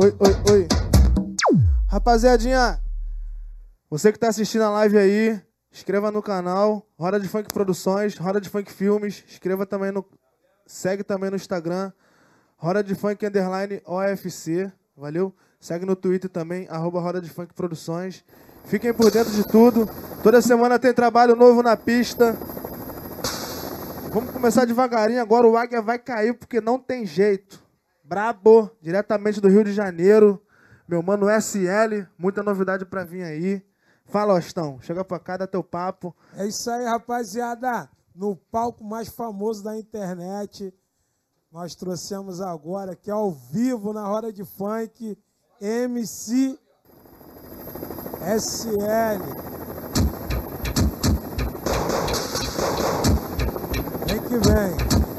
oi, oi, oi. Rapaziadinha, você que tá assistindo a live aí, inscreva no canal, Roda de Funk Produções, Roda de Funk Filmes, inscreva também no. Segue também no Instagram, Roda de Funk Underline OFC, valeu? Segue no Twitter também, arroba Roda de Funk Produções. Fiquem por dentro de tudo. Toda semana tem trabalho novo na pista. Vamos começar devagarinho agora. O Águia vai cair porque não tem jeito. Brabo, diretamente do Rio de Janeiro. Meu mano SL, muita novidade pra vir aí. Fala, Ostão, chega pra cá, dá teu papo. É isso aí, rapaziada. No palco mais famoso da internet, nós trouxemos agora aqui ao vivo na Roda de Funk, MC SL. Vem que vem.